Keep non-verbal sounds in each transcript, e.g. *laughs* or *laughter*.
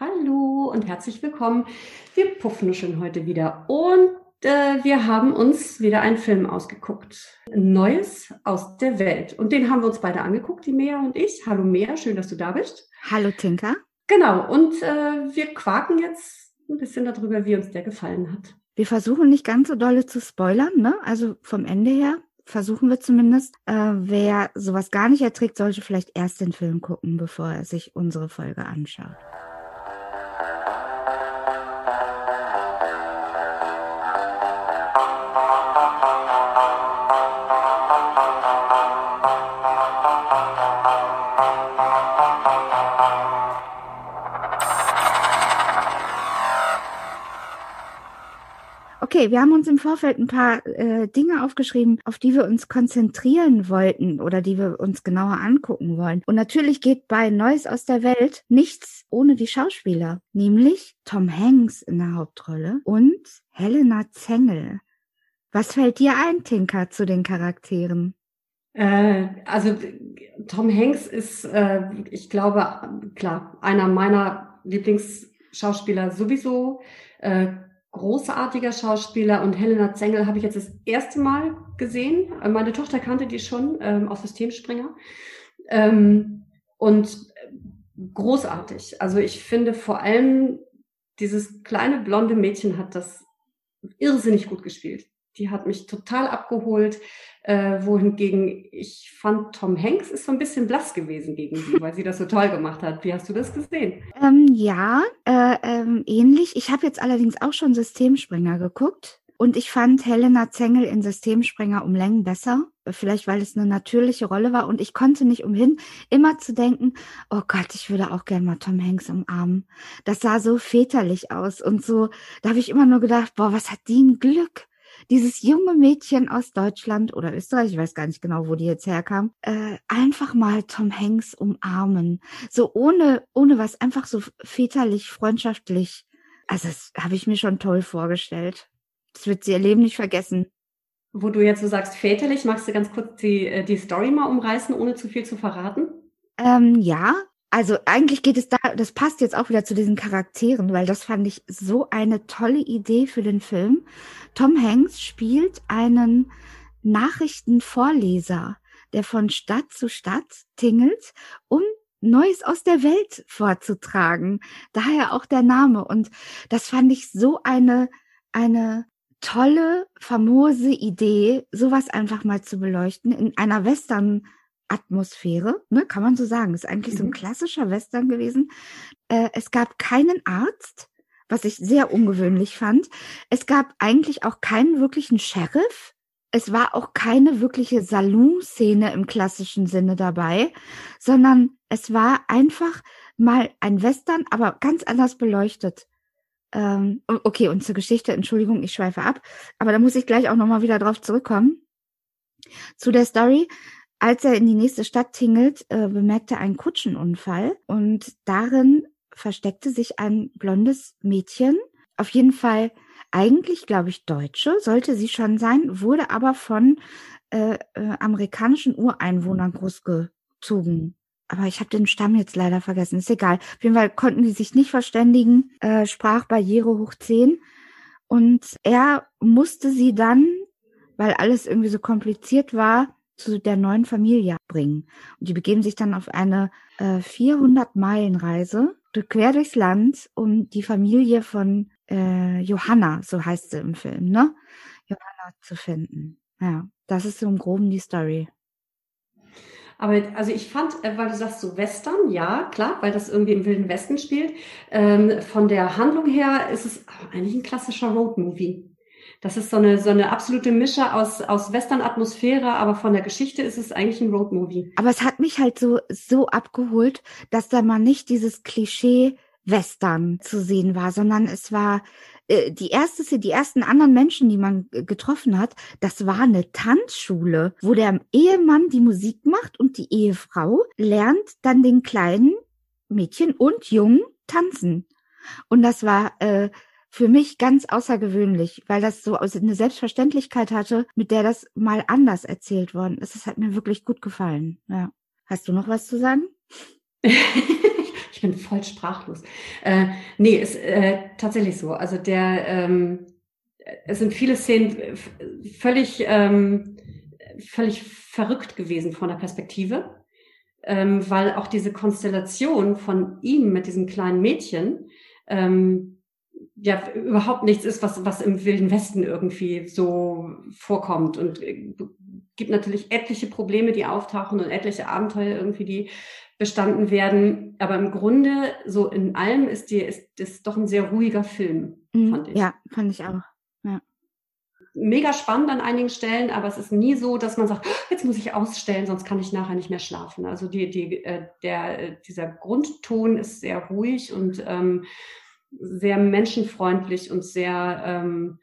Hallo und herzlich willkommen. Wir puffnuscheln heute wieder und äh, wir haben uns wieder einen Film ausgeguckt. Neues aus der Welt. Und den haben wir uns beide angeguckt, die Mea und ich. Hallo Mea, schön, dass du da bist. Hallo Tinka. Genau, und äh, wir quaken jetzt ein bisschen darüber, wie uns der gefallen hat. Wir versuchen nicht ganz so dolle zu spoilern, ne? Also vom Ende her versuchen wir zumindest. Äh, wer sowas gar nicht erträgt, sollte vielleicht erst den Film gucken, bevor er sich unsere Folge anschaut. Okay, wir haben uns im Vorfeld ein paar äh, Dinge aufgeschrieben, auf die wir uns konzentrieren wollten oder die wir uns genauer angucken wollen. Und natürlich geht bei Neues aus der Welt nichts ohne die Schauspieler, nämlich Tom Hanks in der Hauptrolle und Helena Zengel. Was fällt dir ein, Tinker, zu den Charakteren? Äh, also Tom Hanks ist, äh, ich glaube, klar, einer meiner Lieblingsschauspieler sowieso. Äh, großartiger Schauspieler und Helena Zengel habe ich jetzt das erste Mal gesehen. Äh, meine Tochter kannte die schon ähm, aus Systemspringer. Ähm, und äh, großartig. Also ich finde vor allem dieses kleine blonde Mädchen hat das irrsinnig gut gespielt. Die hat mich total abgeholt, äh, wohingegen ich fand, Tom Hanks ist so ein bisschen blass gewesen gegen sie, weil sie das so toll gemacht hat. Wie hast du das gesehen? Ähm, ja, äh, ähm, ähnlich. Ich habe jetzt allerdings auch schon Systemspringer geguckt. Und ich fand Helena Zengel in Systemspringer um Längen besser. Vielleicht, weil es eine natürliche Rolle war. Und ich konnte nicht umhin, immer zu denken, oh Gott, ich würde auch gerne mal Tom Hanks umarmen. Das sah so väterlich aus und so, da habe ich immer nur gedacht, boah, was hat die ein Glück dieses junge Mädchen aus Deutschland oder Österreich, ich weiß gar nicht genau, wo die jetzt herkam, äh, einfach mal Tom Hanks umarmen. So ohne, ohne was, einfach so väterlich, freundschaftlich. Also das habe ich mir schon toll vorgestellt. Das wird sie ihr Leben nicht vergessen. Wo du jetzt so sagst, väterlich, magst du ganz kurz die, äh, die Story mal umreißen, ohne zu viel zu verraten? Ähm, ja, also eigentlich geht es da, das passt jetzt auch wieder zu diesen Charakteren, weil das fand ich so eine tolle Idee für den Film. Tom Hanks spielt einen Nachrichtenvorleser, der von Stadt zu Stadt tingelt, um Neues aus der Welt vorzutragen. Daher auch der Name. Und das fand ich so eine, eine tolle, famose Idee, sowas einfach mal zu beleuchten in einer Western Atmosphäre, ne, kann man so sagen. Ist eigentlich mhm. so ein mhm. klassischer Western gewesen. Äh, es gab keinen Arzt, was ich sehr ungewöhnlich fand. Es gab eigentlich auch keinen wirklichen Sheriff. Es war auch keine wirkliche Saloon-Szene im klassischen Sinne dabei, sondern es war einfach mal ein Western, aber ganz anders beleuchtet. Ähm, okay, und zur Geschichte, Entschuldigung, ich schweife ab, aber da muss ich gleich auch nochmal wieder drauf zurückkommen. Zu der Story. Als er in die nächste Stadt tingelt, äh, bemerkt er einen Kutschenunfall und darin versteckte sich ein blondes Mädchen. Auf jeden Fall eigentlich, glaube ich, Deutsche, sollte sie schon sein, wurde aber von äh, äh, amerikanischen Ureinwohnern großgezogen. Aber ich habe den Stamm jetzt leider vergessen. Ist egal. Auf jeden Fall konnten die sich nicht verständigen. Äh, Sprachbarriere hoch 10. Und er musste sie dann, weil alles irgendwie so kompliziert war, zu der neuen Familie bringen. Und die begeben sich dann auf eine äh, 400-Meilen-Reise quer durchs Land, um die Familie von äh, Johanna, so heißt sie im Film, ne? Johanna zu finden. Ja, das ist so im Groben die Story. Aber also ich fand, äh, weil du sagst so Western, ja, klar, weil das irgendwie im Wilden Westen spielt. Ähm, von der Handlung her ist es eigentlich ein klassischer Roadmovie. Das ist so eine, so eine absolute Mische aus, aus Western-Atmosphäre, aber von der Geschichte ist es eigentlich ein Roadmovie. Aber es hat mich halt so, so abgeholt, dass da mal nicht dieses Klischee Western zu sehen war, sondern es war äh, die erste, die ersten anderen Menschen, die man getroffen hat, das war eine Tanzschule, wo der Ehemann die Musik macht und die Ehefrau lernt dann den kleinen Mädchen und Jungen tanzen. Und das war äh, für mich ganz außergewöhnlich, weil das so eine Selbstverständlichkeit hatte, mit der das mal anders erzählt worden ist. Es hat mir wirklich gut gefallen. Ja. Hast du noch was zu sagen? *laughs* ich bin voll sprachlos. Äh, nee, ist äh, tatsächlich so. Also der, ähm, es sind viele Szenen völlig, ähm, völlig verrückt gewesen von der Perspektive, ähm, weil auch diese Konstellation von ihm mit diesem kleinen Mädchen ähm, ja überhaupt nichts ist, was, was im Wilden Westen irgendwie so vorkommt und äh, gibt natürlich etliche Probleme, die auftauchen und etliche Abenteuer irgendwie, die bestanden werden. Aber im Grunde, so in allem ist die, ist das doch ein sehr ruhiger Film, mhm, fand ich. Ja, fand ich auch. Ja. Mega spannend an einigen Stellen, aber es ist nie so, dass man sagt, oh, jetzt muss ich ausstellen, sonst kann ich nachher nicht mehr schlafen. Also die, die, äh, der, dieser Grundton ist sehr ruhig und ähm, sehr menschenfreundlich und sehr, ähm,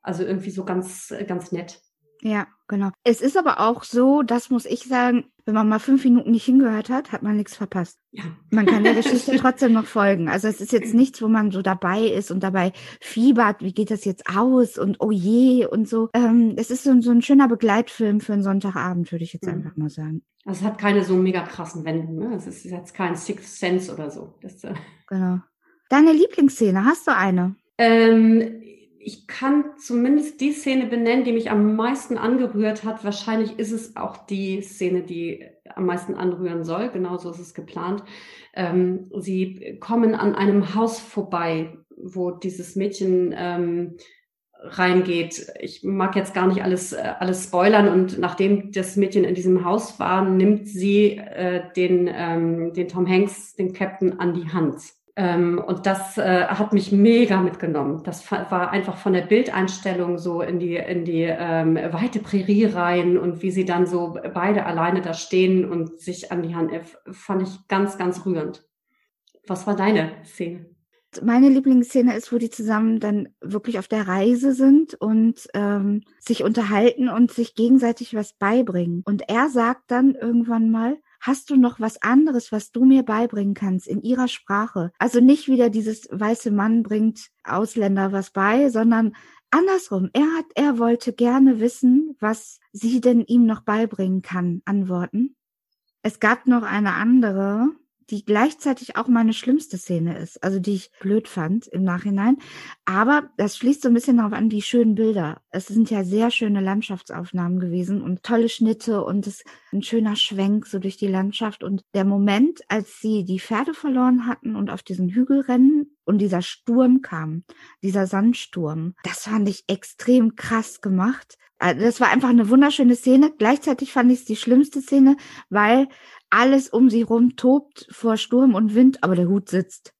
also irgendwie so ganz, ganz nett. Ja, genau. Es ist aber auch so, das muss ich sagen, wenn man mal fünf Minuten nicht hingehört hat, hat man nichts verpasst. Ja. Man kann der *laughs* Geschichte trotzdem noch folgen. Also es ist jetzt nichts, wo man so dabei ist und dabei fiebert, wie geht das jetzt aus und oh je und so. Ähm, es ist so, so ein schöner Begleitfilm für einen Sonntagabend, würde ich jetzt mhm. einfach mal sagen. Also es hat keine so mega krassen Wendungen. Ne? Es ist jetzt kein Sixth Sense oder so. Das, äh genau. Deine Lieblingsszene, hast du eine? Ähm, ich kann zumindest die Szene benennen, die mich am meisten angerührt hat. Wahrscheinlich ist es auch die Szene, die am meisten anrühren soll. Genauso ist es geplant. Ähm, sie kommen an einem Haus vorbei, wo dieses Mädchen ähm, reingeht. Ich mag jetzt gar nicht alles, äh, alles spoilern. Und nachdem das Mädchen in diesem Haus war, nimmt sie äh, den, ähm, den Tom Hanks, den Captain, an die Hand. Ähm, und das äh, hat mich mega mitgenommen. Das war einfach von der Bildeinstellung so in die, in die ähm, weite Prärie rein und wie sie dann so beide alleine da stehen und sich an die Hand, äh, fand ich ganz, ganz rührend. Was war deine Szene? Meine Lieblingsszene ist, wo die zusammen dann wirklich auf der Reise sind und ähm, sich unterhalten und sich gegenseitig was beibringen. Und er sagt dann irgendwann mal, hast du noch was anderes, was du mir beibringen kannst in ihrer Sprache? Also nicht wieder dieses weiße Mann bringt Ausländer was bei, sondern andersrum. Er hat, er wollte gerne wissen, was sie denn ihm noch beibringen kann, antworten. Es gab noch eine andere, die gleichzeitig auch meine schlimmste Szene ist, also die ich blöd fand im Nachhinein. Aber das schließt so ein bisschen darauf an, die schönen Bilder. Es sind ja sehr schöne Landschaftsaufnahmen gewesen und tolle Schnitte und es ein schöner Schwenk so durch die Landschaft. Und der Moment, als sie die Pferde verloren hatten und auf diesen Hügel rennen und dieser Sturm kam, dieser Sandsturm, das fand ich extrem krass gemacht. Also das war einfach eine wunderschöne Szene. Gleichzeitig fand ich es die schlimmste Szene, weil alles um sie rum tobt vor Sturm und Wind, aber der Hut sitzt.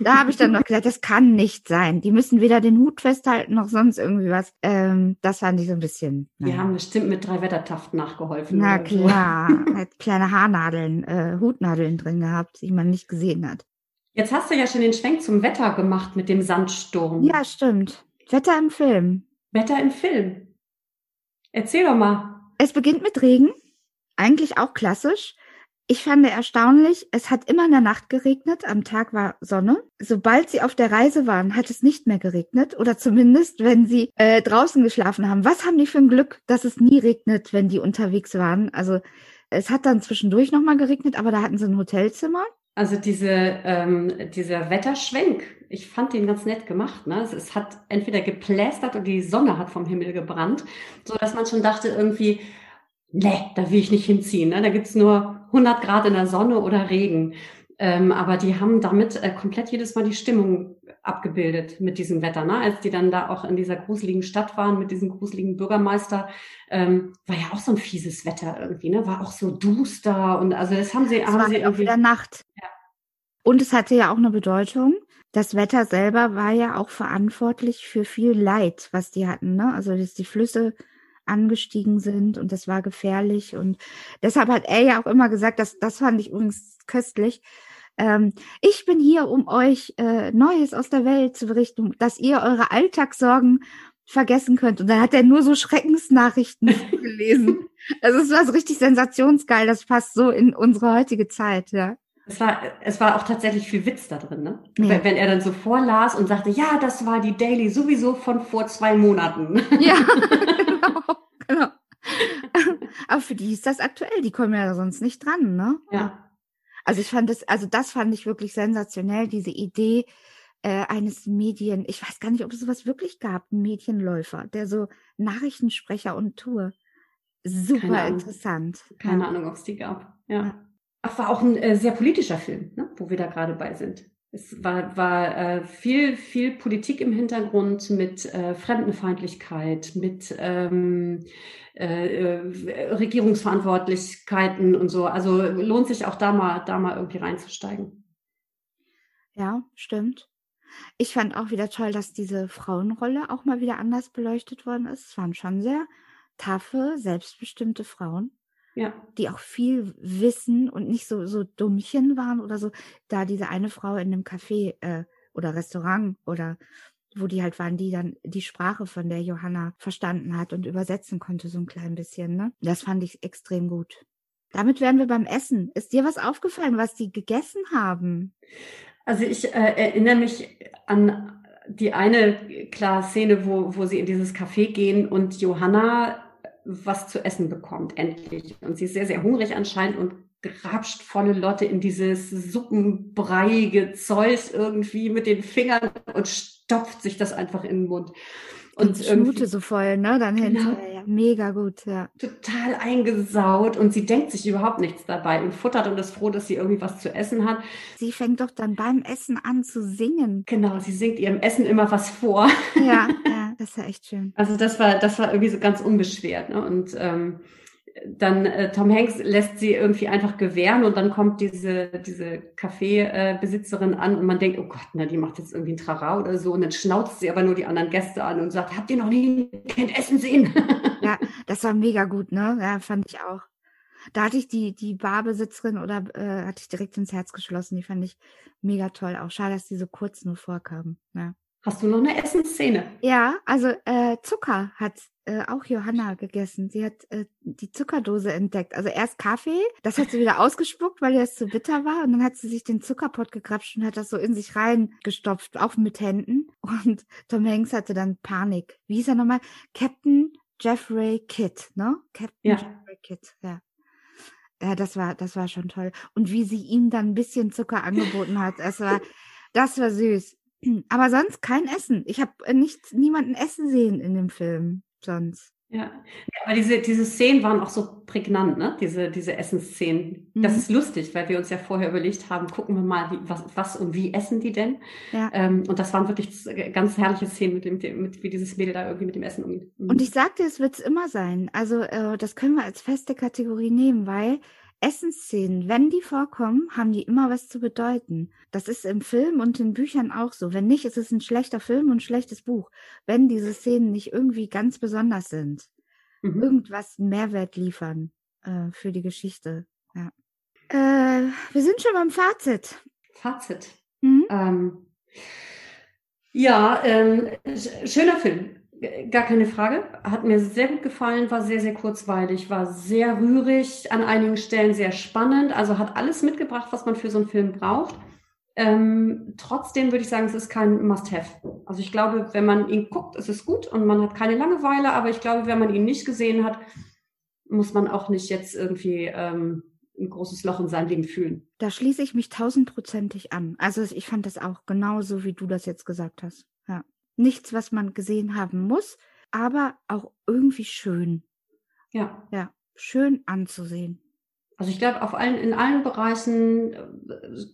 Da habe ich dann noch gesagt, das kann nicht sein. Die müssen weder den Hut festhalten noch sonst irgendwie was. Ähm, das fand ich so ein bisschen. Die haben bestimmt mit drei Wettertaften nachgeholfen. Na klar, *laughs* hat kleine Haarnadeln, äh, Hutnadeln drin gehabt, die man nicht gesehen hat. Jetzt hast du ja schon den Schwenk zum Wetter gemacht mit dem Sandsturm. Ja, stimmt. Wetter im Film. Wetter im Film. Erzähl doch mal. Es beginnt mit Regen. Eigentlich auch klassisch. Ich fand erstaunlich, es hat immer in der Nacht geregnet, am Tag war Sonne. Sobald sie auf der Reise waren, hat es nicht mehr geregnet oder zumindest, wenn sie äh, draußen geschlafen haben. Was haben die für ein Glück, dass es nie regnet, wenn die unterwegs waren? Also es hat dann zwischendurch nochmal geregnet, aber da hatten sie ein Hotelzimmer. Also diese, ähm, dieser Wetterschwenk, ich fand den ganz nett gemacht. Ne? Es, es hat entweder geplästert und die Sonne hat vom Himmel gebrannt, so dass man schon dachte irgendwie, nee, da will ich nicht hinziehen. Ne? Da gibt's nur 100 Grad in der Sonne oder Regen. Ähm, aber die haben damit äh, komplett jedes Mal die Stimmung abgebildet mit diesem Wetter. Ne? Als die dann da auch in dieser gruseligen Stadt waren mit diesem gruseligen Bürgermeister, ähm, war ja auch so ein fieses Wetter irgendwie, ne? War auch so duster und also das haben sie, das haben war sie irgendwie. Auch wieder Nacht. Ja. Und es hatte ja auch eine Bedeutung. Das Wetter selber war ja auch verantwortlich für viel Leid, was die hatten. Ne? Also dass die Flüsse angestiegen sind und das war gefährlich. Und deshalb hat er ja auch immer gesagt, dass das fand ich übrigens köstlich. Ähm, ich bin hier, um euch äh, Neues aus der Welt zu berichten, dass ihr eure Alltagssorgen vergessen könnt. Und dann hat er nur so Schreckensnachrichten *laughs* gelesen. Also es war so richtig sensationsgeil. Das passt so in unsere heutige Zeit, ja. Es war, es war auch tatsächlich viel Witz da drin, ne? Ja. Wenn er dann so vorlas und sagte, ja, das war die Daily sowieso von vor zwei Monaten. *laughs* Ja, genau, genau. *laughs* Aber für die ist das aktuell, die kommen ja sonst nicht dran, ne? Ja. Also ich fand das, also das fand ich wirklich sensationell, diese Idee äh, eines Medien, ich weiß gar nicht, ob es sowas wirklich gab, Medienläufer, der so Nachrichtensprecher und Tour. Super Keine interessant. Keine ja. Ahnung, ob es die gab. Ja. Das war auch ein äh, sehr politischer Film, ne? wo wir da gerade bei sind. Es war, war äh, viel, viel Politik im Hintergrund mit äh, Fremdenfeindlichkeit, mit ähm, äh, äh, Regierungsverantwortlichkeiten und so. Also lohnt sich auch da mal, da mal irgendwie reinzusteigen. Ja, stimmt. Ich fand auch wieder toll, dass diese Frauenrolle auch mal wieder anders beleuchtet worden ist. Es waren schon sehr taffe, selbstbestimmte Frauen. Ja. Die auch viel wissen und nicht so, so Dummchen waren oder so. Da diese eine Frau in einem Café äh, oder Restaurant oder wo die halt waren, die dann die Sprache von der Johanna verstanden hat und übersetzen konnte, so ein klein bisschen, ne? Das fand ich extrem gut. Damit wären wir beim Essen. Ist dir was aufgefallen, was die gegessen haben? Also ich äh, erinnere mich an die eine klar Szene, wo, wo sie in dieses Café gehen und Johanna was zu essen bekommt, endlich. Und sie ist sehr, sehr hungrig anscheinend und grapscht volle Lotte in dieses suppenbreiige Zeug irgendwie mit den Fingern und stopft sich das einfach in den Mund. Und, und Schnute so voll, ne? Dann genau, hinterher. Ja, mega gut, ja. Total eingesaut und sie denkt sich überhaupt nichts dabei und futtert und ist froh, dass sie irgendwie was zu essen hat. Sie fängt doch dann beim Essen an zu singen. Genau, sie singt ihrem Essen immer was vor. Ja, *laughs* ja, das war echt schön. Also das war, das war irgendwie so ganz unbeschwert, ne? Und ähm, dann äh, Tom Hanks lässt sie irgendwie einfach gewähren und dann kommt diese, diese Kaffeebesitzerin an und man denkt, oh Gott, na, die macht jetzt irgendwie ein Trara oder so und dann schnauzt sie aber nur die anderen Gäste an und sagt, habt ihr noch nie ein Kind essen sehen? *laughs* ja, das war mega gut, ne? Ja, fand ich auch. Da hatte ich die, die Barbesitzerin oder äh, hatte ich direkt ins Herz geschlossen. Die fand ich mega toll. Auch schade, dass die so kurz nur vorkam. Ja. Hast du noch eine Essensszene? Ja, also äh, Zucker hat äh, auch Johanna gegessen. Sie hat äh, die Zuckerdose entdeckt. Also erst Kaffee, das hat sie wieder ausgespuckt, weil es zu bitter war. Und dann hat sie sich den Zuckerpott gekrapscht und hat das so in sich reingestopft, auch mit Händen. Und Tom Hanks hatte dann Panik. Wie hieß er nochmal? Captain Jeffrey Kidd, ne? Captain ja. Jeffrey Kidd, ja. Ja, das war, das war schon toll. Und wie sie ihm dann ein bisschen Zucker angeboten hat, das war, das war süß. *clears throat* Aber sonst kein Essen. Ich habe nicht niemanden essen sehen in dem Film sonst. Ja, aber diese, diese Szenen waren auch so prägnant, ne? Diese, diese Essensszenen. Mhm. Das ist lustig, weil wir uns ja vorher überlegt haben, gucken wir mal, wie, was, was und wie essen die denn? Ja. Ähm, und das waren wirklich ganz herrliche Szenen, mit dem, mit, wie dieses Mädel da irgendwie mit dem Essen umgeht. Mhm. Und ich sagte, es wird es immer sein. Also äh, das können wir als feste Kategorie nehmen, weil Essensszenen, wenn die vorkommen, haben die immer was zu bedeuten. Das ist im Film und in Büchern auch so. Wenn nicht, ist es ein schlechter Film und ein schlechtes Buch. Wenn diese Szenen nicht irgendwie ganz besonders sind, mhm. irgendwas Mehrwert liefern äh, für die Geschichte. Ja. Äh, wir sind schon beim Fazit. Fazit. Mhm. Ähm, ja, ähm, schöner Film. Gar keine Frage. Hat mir sehr gut gefallen, war sehr, sehr kurzweilig, war sehr rührig, an einigen Stellen sehr spannend. Also hat alles mitgebracht, was man für so einen Film braucht. Ähm, trotzdem würde ich sagen, es ist kein Must-Have. Also ich glaube, wenn man ihn guckt, ist es gut und man hat keine Langeweile, aber ich glaube, wenn man ihn nicht gesehen hat, muss man auch nicht jetzt irgendwie ähm, ein großes Loch in seinem Leben fühlen. Da schließe ich mich tausendprozentig an. Also ich fand das auch genauso, wie du das jetzt gesagt hast. Nichts, was man gesehen haben muss, aber auch irgendwie schön. Ja. Ja, schön anzusehen. Also ich glaube, auf allen, in allen Bereichen äh,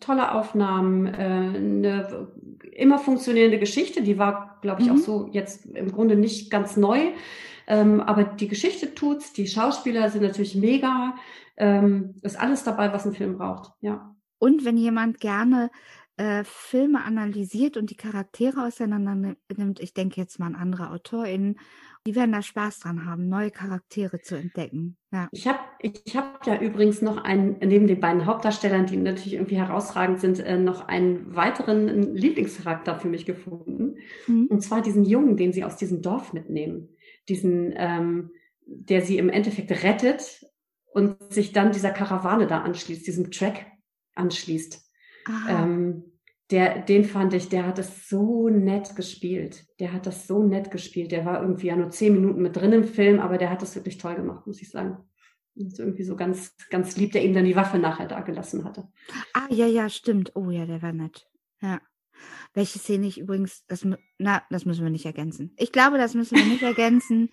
tolle Aufnahmen, äh, eine immer funktionierende Geschichte, die war, glaube ich, mhm. auch so jetzt im Grunde nicht ganz neu. Ähm, aber die Geschichte tut's, die Schauspieler sind natürlich mega, ähm, ist alles dabei, was ein Film braucht, ja. Und wenn jemand gerne äh, Filme analysiert und die Charaktere auseinander nimmt, ich denke jetzt mal an andere AutorInnen, die werden da Spaß dran haben, neue Charaktere zu entdecken. Ja. Ich habe ich hab ja übrigens noch einen, neben den beiden Hauptdarstellern, die natürlich irgendwie herausragend sind, äh, noch einen weiteren Lieblingscharakter für mich gefunden. Mhm. Und zwar diesen Jungen, den sie aus diesem Dorf mitnehmen. Diesen, ähm, der sie im Endeffekt rettet und sich dann dieser Karawane da anschließt, diesem Track anschließt. Ähm, der, den fand ich, der hat es so nett gespielt. Der hat das so nett gespielt. Der war irgendwie ja nur zehn Minuten mit drin im Film, aber der hat das wirklich toll gemacht, muss ich sagen. Und irgendwie so ganz, ganz lieb, der ihm dann die Waffe nachher da gelassen hatte. Ah, ja, ja, stimmt. Oh ja, der war nett. Ja. Welche Szene ich übrigens, das, na, das müssen wir nicht ergänzen. Ich glaube, das müssen wir nicht *laughs* ergänzen.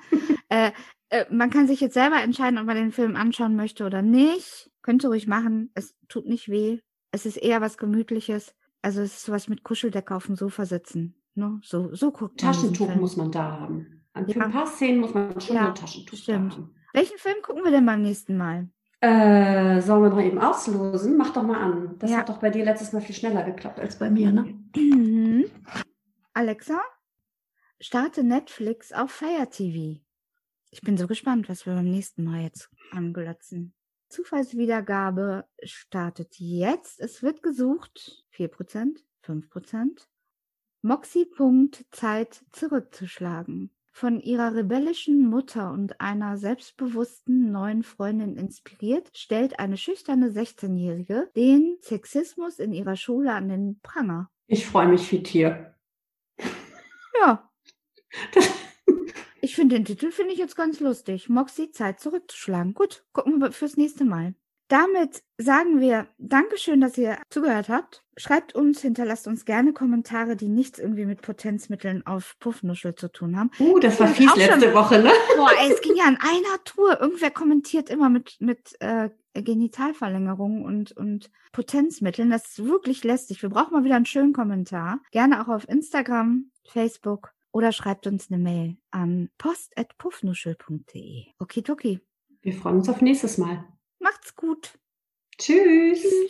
Äh, äh, man kann sich jetzt selber entscheiden, ob man den Film anschauen möchte oder nicht. Könnte ruhig machen. Es tut nicht weh. Es ist eher was Gemütliches. Also es ist sowas mit Kuscheldecke auf dem Sofa sitzen. Ne? So, so guckt Taschentuch muss man da haben. An ja. ein paar Szenen muss man schon ja, ein Taschentuch stimmt. haben. Welchen Film gucken wir denn beim nächsten Mal? Äh, sollen wir noch eben auslosen? Mach doch mal an. Das ja. hat doch bei dir letztes Mal viel schneller geklappt als bei mir, ne? Mhm. Alexa, starte Netflix auf Fire TV. Ich bin so gespannt, was wir beim nächsten Mal jetzt anglotzen. Zufallswiedergabe startet jetzt. Es wird gesucht. 4%, 5%. Moxie. Zeit zurückzuschlagen. Von ihrer rebellischen Mutter und einer selbstbewussten neuen Freundin inspiriert, stellt eine schüchterne 16-Jährige den Sexismus in ihrer Schule an den Pranger. Ich freue mich wie Tier. Ja. Ich finde den Titel finde ich jetzt ganz lustig. Moxie Zeit zurückzuschlagen. Gut, gucken wir fürs nächste Mal. Damit sagen wir Dankeschön, dass ihr zugehört habt. Schreibt uns, hinterlasst uns gerne Kommentare, die nichts irgendwie mit Potenzmitteln auf Puffnuschel zu tun haben. Uh, das war fies letzte schon, Woche, ne? *laughs* Boah, ey, es ging ja an einer Tour. Irgendwer kommentiert immer mit, mit äh, Genitalverlängerung und, und Potenzmitteln. Das ist wirklich lästig. Wir brauchen mal wieder einen schönen Kommentar. Gerne auch auf Instagram, Facebook oder schreibt uns eine Mail an post.puffnuschel.de. Okidoki. Wir freuen uns auf nächstes Mal. Macht's gut. Tschüss. Tschüss.